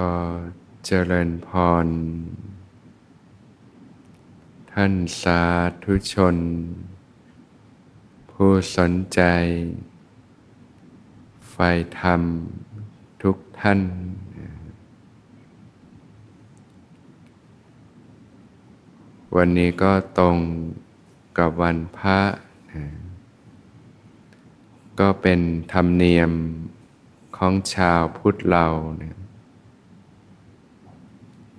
อเจริญพร ท่านสาธุชน ผู้สนใจไฟธรรมทุกท่าน วันนี้ก็ตรงกับวันพระนะก็เป็นธรรมเนียมของชาวพุทธเราเนี่ย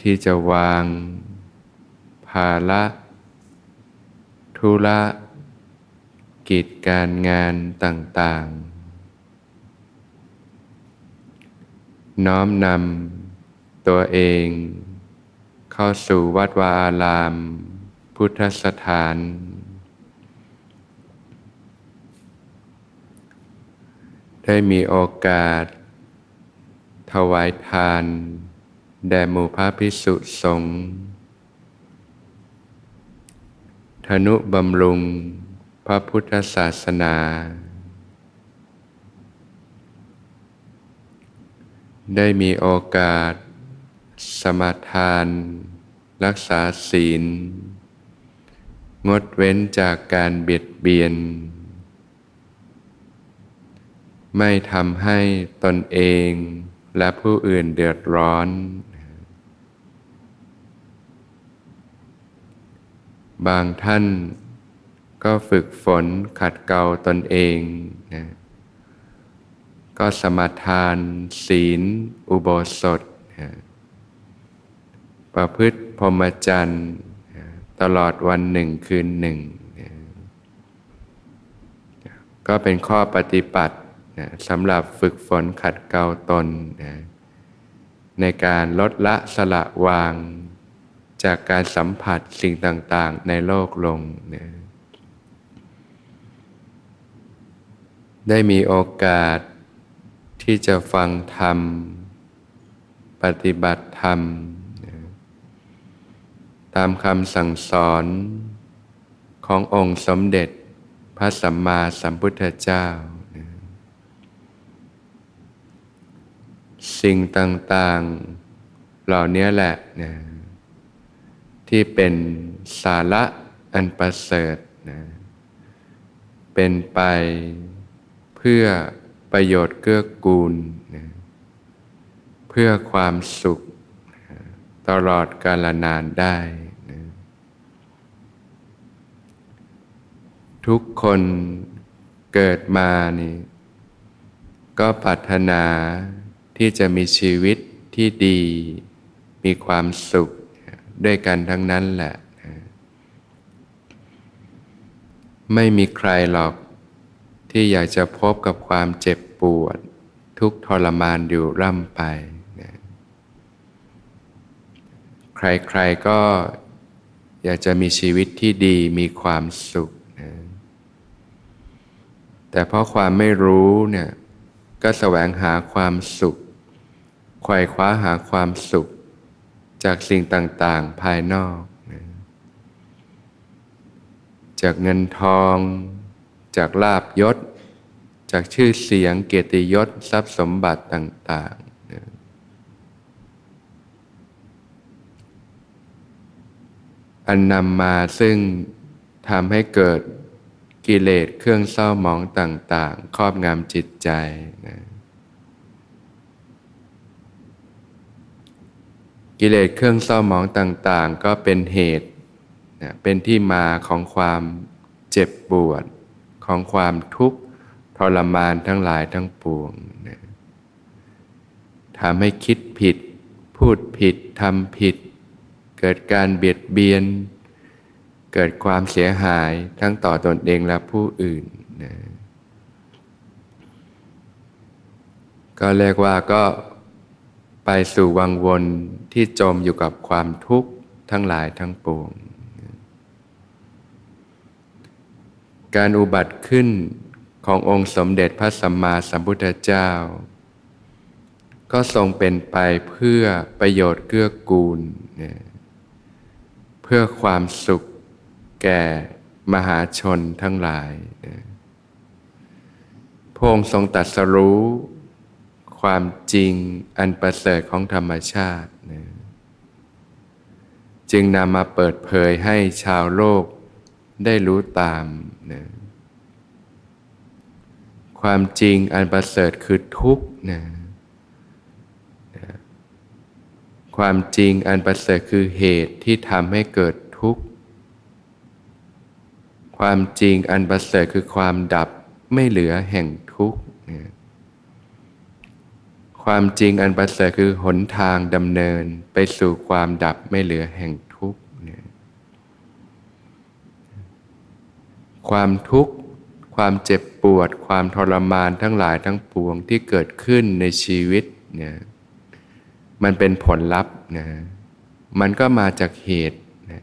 ที่จะวาง ภาระธุระกิจการงานต่างๆ น้อมนำตัวเอง เข้าสู่วัดวาอาราม พุทธสถาน ได้มีโอกาส ถวายทาน แด่หมู่พระพิสุสงฆ์ธนุบำรุงพระพุทธศาสนา ได้มีโอกาส สมาทาน รักษาศีล งดเว้นจากการเบียดเบียน ไม่ทำให้ตนเองและผู้อื่นเดือดร้อน บางท่านก็ฝึกฝนขัดเกลาตนเองนะก็สมาทาน ศีล อุโบสถนะประพฤติพรหมจรรย์นะตลอดวันหนึ่งคืนหนึ่งนะก็เป็นข้อปฏิบัตินะสำหรับฝึกฝนขัดเกลาตนนะในการลดละสละวาง จากการสัมผัสสิ่งต่างๆ ในโลกลงนะได้มีโอกาสที่จะฟังธรรม ปฏิบัติธรรมนะตามคำสั่งสอนขององค์สมเด็จพระสัมมาสัมพุทธเจ้านะสิ่งต่าง ๆ เหล่านี้แหละนะ ที่เป็นสาระอันประเสริฐนะเป็นไปเพื่อประโยชน์เกื้อกูลนะเพื่อความสุขนะตลอดกาลนานได้นะทุกคนเกิดมานี่ก็ปรารถนาที่จะมีชีวิตที่ดี มีความสุข ด้วยกันทั้งนั้นแหละ ไม่มีใครหรอกที่อยากจะพบกับความเจ็บปวด ทุกทรมานอยู่ร่ำไป ใครๆก็อยากจะมีชีวิตที่ดีมีความสุขนะแต่เพราะความไม่รู้เนี่ยก็แสวงหาความสุขไขว่คว้าหาความสุข จากสิ่งต่างๆภายนอก จากเงินทอง จากลาบยศ จากชื่อเสียงเกียรติยศทรัพย์สมบัติต่างๆ อันนำมาซึ่งทำให้เกิดกิเลสเครื่องเศร้าหมองต่าง ๆ ครอบงำจิตใจนะ กิเลสเครื่องเศร้าหมองต่างๆ ก็เป็นเหตุนะเป็นที่มาของความเจ็บปวด ของความทุกข์ทรมานทั้งหลายทั้งปวงนะทำให้คิดผิด พูดผิดทำผิด เกิดการเบียดเบียน เกิดความเสียหายทั้งต่อตอนเองและผู้อื่นนะก็เรียกว่าก็ ไปสู่วังวนที่จมอยู่กับความทุกข์ทั้งหลายทั้งปวง การอุบัติขึ้นขององค์สมเด็จพระสัมมาสัมพุทธเจ้า ก็ทรงเป็นไปเพื่อประโยชน์เกื้อกูล เพื่อความสุขแก่มหาชนทั้งหลายพระองค์ทรงตัดสรู้ ความจริงอันประเสริฐของธรรมชาตินะจึงนำมาเปิดเผยให้ชาวโลกได้รู้ตามนะความจริงอันประเสริฐคือทุกข์นะความจริงอันประเสริฐคือเหตุที่ทำให้เกิดทุกข์ ความจริงอันประเสริฐคือความดับไม่เหลือแห่งทุกข์ ความจริงอันประเสริฐคือหนทางดำเนินไปสู่ความดับไม่เหลือแห่งทุกข์ความทุกข์ ความเจ็บปวด ความทรมานทั้งหลายทั้งปวงที่เกิดขึ้นในชีวิตเนี่ยมันเป็นผลลัพธ์นะมันก็มาจากเหตุนะ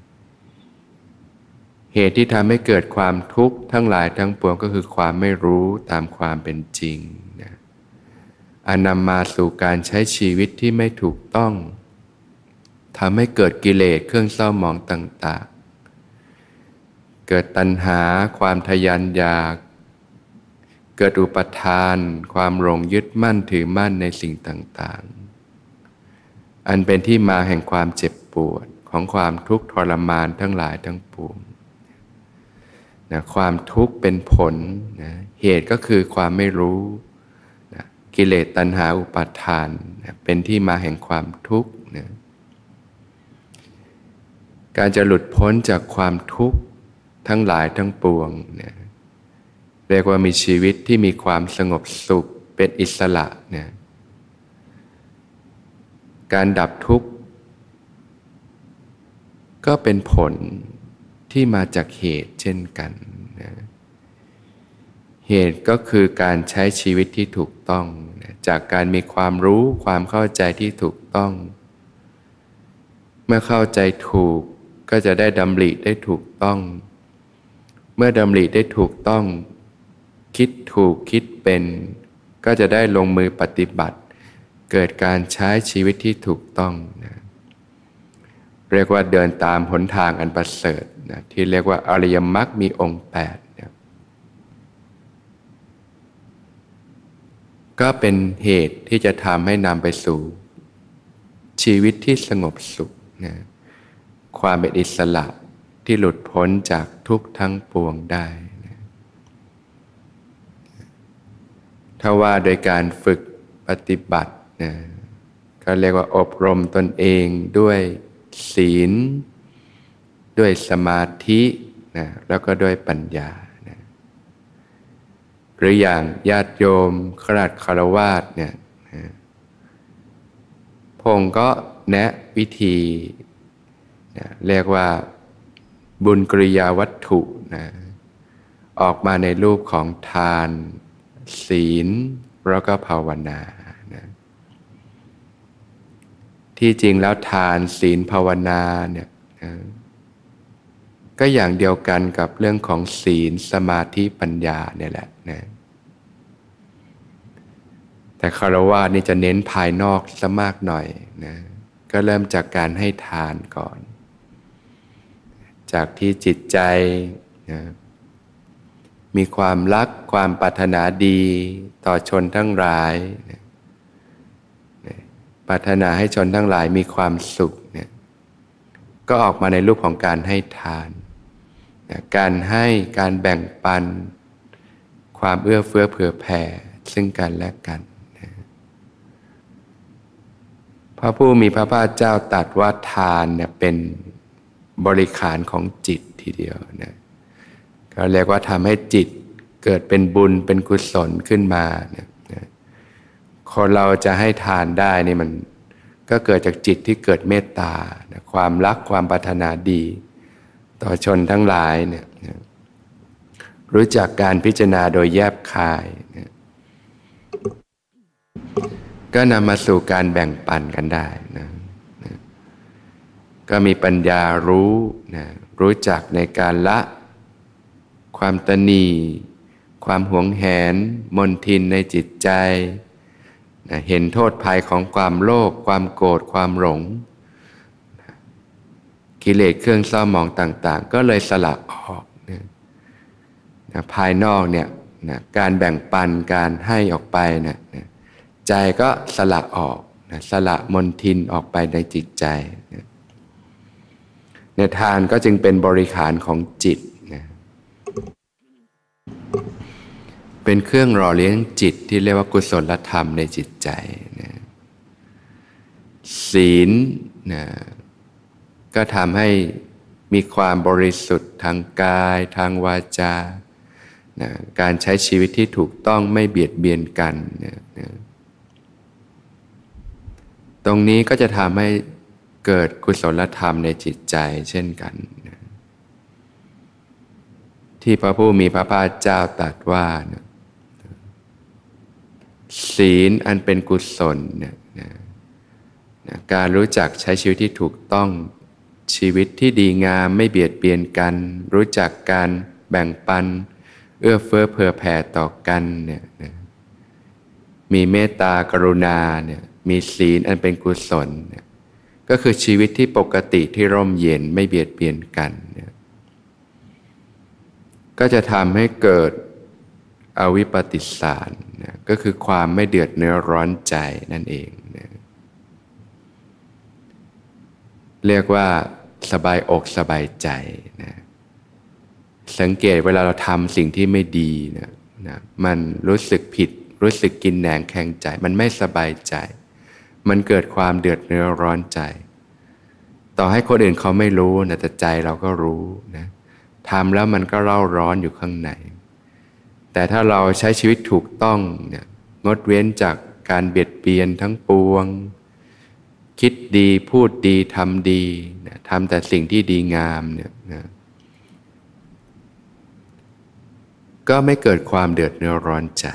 เหตุที่ทำให้เกิดความทุกข์ทั้งหลายทั้งปวงก็คือความไม่รู้ตามความเป็นจริงนะ อันนำมาสู่การใช้ชีวิตที่ไม่ถูกต้องทำให้เกิดกิเลสเครื่องเศร้าหมองต่าง ๆ เกิดตัณหาความทยานอยาก เกิดอุปทาน ความหลงยึดมั่นถือมั่นในสิ่งต่างๆ อันเป็นที่มาแห่งความเจ็บปวดของความทุกข์ทรมานทั้งหลายทั้งปวงนะความทุกข์เป็นผลนะเหตุก็คือความไม่รู้ กิเลสตัณหาอุปาทานเป็นที่มาแห่งความทุกข์นะการจะหลุดพ้นจากความทุกข์ทั้งหลายทั้งปวงนะเรียกว่ามีชีวิตที่มีความสงบสุขเป็นอิสระเนี่ยการดับทุกข์ก็เป็นผลที่มาจากเหตุเช่นกันนะ เหตุก็คือการใช้ชีวิตที่ถูกต้อง จากการมีความรู้ความเข้าใจที่ถูกต้อง เมื่อเข้าใจถูกก็จะได้ดำริได้ถูกต้อง เมื่อดำริได้ถูกต้อง คิดถูกคิดเป็น ก็จะได้ลงมือปฏิบัติ เกิดการใช้ชีวิตที่ถูกต้องนะเรียกว่าเดินตามหนทางอันประเสริฐนะที่เรียกว่าอริยมรรคมีองค์ 8 ก็เป็นเหตุที่จะทำให้นำไปสู่ ชีวิตที่สงบสุขนะความเป็นอิสระที่หลุดพ้นจากทุกทั้งปวงได้นะถ้าว่าโดยการฝึกปฏิบัตินะก็เรียกว่าอบรมตนเองด้วยศีล ด้วยสมาธินะแล้วก็ด้วยปัญญา หรืออย่างญาติโยมขราดคารวาสเนี่ยนะพงก็แนะวิธีนะเรียกว่าบุญกริยาวัตถุนะออกมาในรูปของทาน ศีล แล้วก็ภาวนาที่จริงแล้วทานศีลภาวนาเนี่ย ก็อย่างเดียวกันกับเรื่องของศีลสมาธิปัญญาเนี่ยแหละนะแต่คารวะนี่จะเน้นภายนอกซะมากหน่อยนะก็เริ่มจากการให้ทานก่อน จากที่จิตใจนะมีความรักความปรารถนาดีต่อชนทั้งหลายนะปรารถนาให้ชนทั้งหลายมีความสุขเนี่ยก็ออกมาในรูปของการให้ทาน นะการให้การแบ่งปัน ความเอื้อเฟื้อเผื่อแผ่ซึ่งกันและกันนะพระผู้มีพระภาคเจ้าตัดว่าทานเนี่ยเป็นบริขารของจิตทีเดียวนะก็เรียกว่าทำให้จิตเกิดเป็นบุญเป็นกุศลขึ้นมานี่ยคนเราจะให้ทานได้นี่มันก็เกิดจากจิตที่เกิดเมตตาความรักความปรารถนาดี ต่อชนทั้งหลายเนี่ยรู้จักการพิจารณาโดยแยบคาย ก็นำมาสู่การแบ่งปันกันได้นะก็มีปัญญารู้นะรู้จักในการละ ความตนีความหวงแหน มนทินในจิตใจนะเห็นโทษภัยของความโลภความโกรธความหลง กิเลสเครื่องเศร้าหมองต่าง ๆ ก็เลยสละออกนะนะภายนอกเนี่ยนะการแบ่งปันการให้ออกไปเนะนะใจก็สละออกนะสละมนทินออกไปในจิตใจนะในทานก็จึงเป็นบริขารของจิตนะเป็นเครื่องหล่อเลี้ยงจิตที่เรียกว่ากุศลธรรมในจิตใจนะศีลนะ ก็ทำให้มีความบริสุทธิ์ทางกาย ทางวาจานะการใช้ชีวิตที่ถูกต้องไม่เบียดเบียนกันนะนะตรงนี้ก็จะทำให้เกิดกุศลธรรมในจิตใจเช่นกันนะที่พระผู้มีพระภาคเจ้าตรัสว่านะศีลอันเป็นกุศลนี่ยนะนะการรู้จักใช้ชีวิตที่ถูกต้อง ชีวิตที่ดีงามไม่เบียดเบียนกัน รู้จักการแบ่งปัน เอื้อเฟื้อเผื่อแผ่ต่อกันเนี่ยนะมีเมตตากรุณาเนี่ยมีศีลอันเป็นกุศลเนี่ยก็คือชีวิตที่ปกติที่ร่มเย็นไม่เบียดเบียนกันเนี่ยก็จะทำให้เกิดอวิปปิสารนะก็คือความไม่เดือดเนื้อร้อนใจนั่นเองนะเรียกว่า สบายอกสบายใจนะสังเกตเวลาเราทำสิ่งที่ไม่ดีนะนะมันรู้สึกผิด รู้สึกกินแหนงแข็งใจ มันไม่สบายใจ มันเกิดความเดือดเนื้อร้อนใจ ต่อให้คนอื่นเขาไม่รู้นะแต่ใจเราก็รู้นะทำแล้วมันก็เล่าร้อนอยู่ข้างใน แต่ถ้าเราใช้ชีวิตถูกต้องเนี่ยงดเว้นจากการเบียดเบียนทั้งปวง คิดดีพูดดีทำดี ทำแต่สิ่งที่ดีงามเนี่ยนะก็ไม่เกิดความเดือดเนื้อร้อนใจ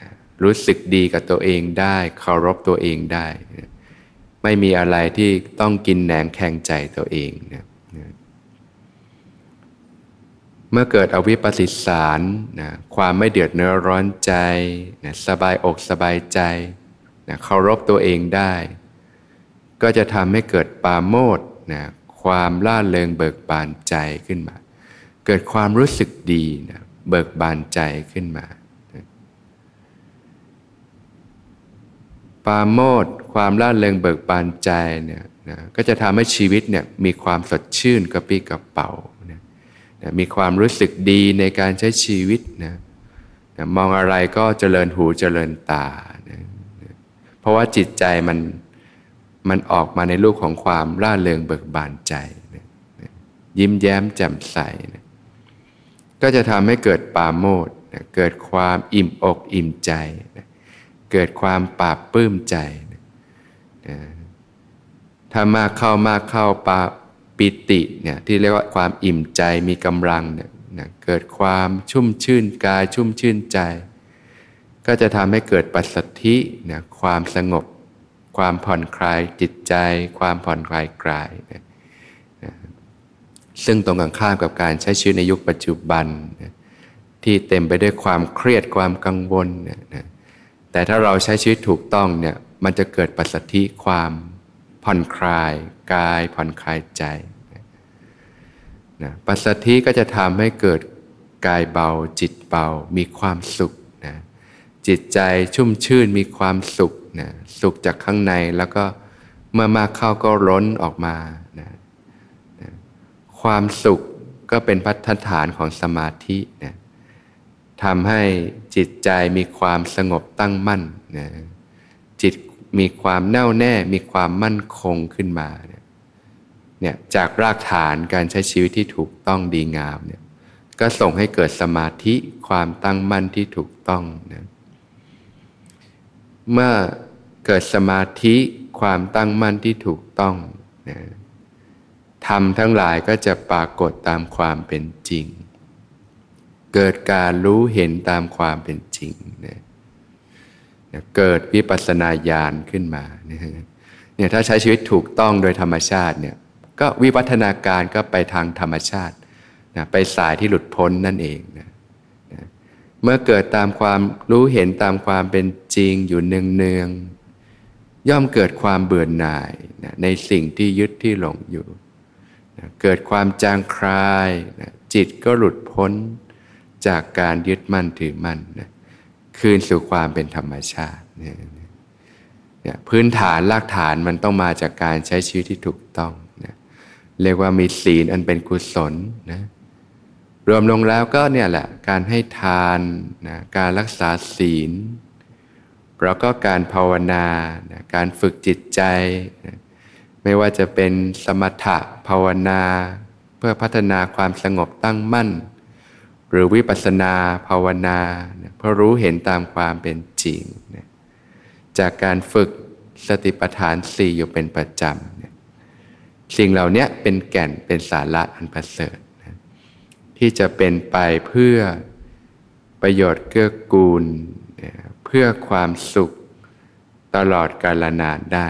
นะรู้สึกดีกับตัวเองได้เคารพตัวเองได้นะไม่มีอะไรที่ต้องกินแหนงแข่งใจตัวเองนะนะเมื่อเกิดอวิปัสสิสารนะความไม่เดือดเนื้อร้อนใจนะสบายอกสบายใจนะเคารพตัวเองได้ ก็จะทำให้เกิดปาโมดนะ ความล่าเริงเบิกบานใจขึ้นมา เกิดความรู้สึกดีนะเบิกบานใจขึ้นมาปาโมดความล่าเริงเบิกบานใจเนี่ยนะก็จะทำให้ชีวิตเนี่ยมีความสดชื่นกระปี้กระเป๋านะนะมีความรู้สึกดีในการใช้ชีวิตนะนะมองอะไรก็เจริญหูเจริญตานะนะเพราะว่าจิตใจมัน มันออกมาในรูปของความร่าเริงเบิกบานใจ ยิ้มแย้มแจ่มใส ก็จะทำให้เกิดปาโมดเกิดความอิ่มอกอิ่มใจ เกิดความปราบปื้มใจ ถ้ามากเข้ามากเข้าปาปิติเนี่ยที่เรียกว่าความอิ่มใจมีกำลังเนี่ยเกิดความชุ่มชื่นกายชุ่มชื่นใจ ก็จะทำให้เกิดปัสสธิเนี่ยความสงบ ความผ่อนคลายจิตใจ ความผ่อนคลายกายนะซึ่งตรงกันข้ามกับการใช้ชีวิตในยุคปัจจุบันนะที่เต็มไปด้วยความเครียดความกังวลนะนะแต่ถ้าเราใช้ชีวิตถูกต้องเนี่ยมันจะเกิดปัสสธิความผ่อนคลายกายผ่อนคลายใจนะปัสสธิก็จะทำให้เกิดกายเบาจิตเบามีความสุขนะจิตใจชุ่มชื่นมีความสุข นะสุขจากข้างในแล้วก็เมื่อมากเข้าก็ล้นออกมานะนะความสุขก็เป็นพัฒฐานของสมาธินะทำให้จิตใจมีความสงบตั้งมั่นนะจิตมีความแน่วแน่มีความมั่นคงขึ้นมาเนี่ยจากรากฐานการใช้ชีวิตที่ถูกต้องดีงามเนี่ยก็ส่งให้เกิดสมาธิความตั้งมั่นที่ถูกต้องนะ เมื่อเกิดสมาธิความตั้งมั่นที่ถูกต้องนะทำทั้งหลายก็จะปรากฏตามความเป็นจริง เกิดการรู้เห็นตามความเป็นจริงนะนะเกิดวิปัสสนาญาณขึ้นมาเนี่ยถ้าใช้ชีวิตถูกต้องโดยธรรมชาติเนี่ยก็วิวัฒนาการก็ไปทางธรรมชาตินะไปสายที่หลุดพ้นนั่นเองนะเมื่อเกิดตามความรู้เห็นตามความเป็น ริงอยู่เนืองๆย่อมเกิดความเบื่อหน่ายนะในสิ่งที่ยึดที่หลงอยู่นะเกิดความจางคลายนะจิตก็หลุดพ้นจากการยึดมั่นถือมั่นนะคืนสู่ความเป็นธรรมชาตินะนี่ยพื้นฐานรากฐานมันต้องมาจากการใช้ชีวิตที่ถูกต้องนะเรียกว่ามีศีลอันเป็นกุศลนะรวมลงแล้วก็เนี่ยแหละการให้ทานนะการรักษาศีล แล้วก็การภาวนานะการฝึกจิตใจนะไม่ว่าจะเป็นสมถะภาวนา เพื่อพัฒนาความสงบตั้งมั่น หรือวิปัสสนาภาวนานะเพื่อรู้เห็นตามความเป็นจริงนะจากการฝึกสติปัฏฐานสี่อยู่เป็นประจำนี่ยสิ่งเหล่านี้เป็นแก่นเป็นสาระอันประเสริฐนะที่จะเป็นไปเพื่อประโยชน์เกื้อกูล เพื่อความสุขตลอดกาลนานได้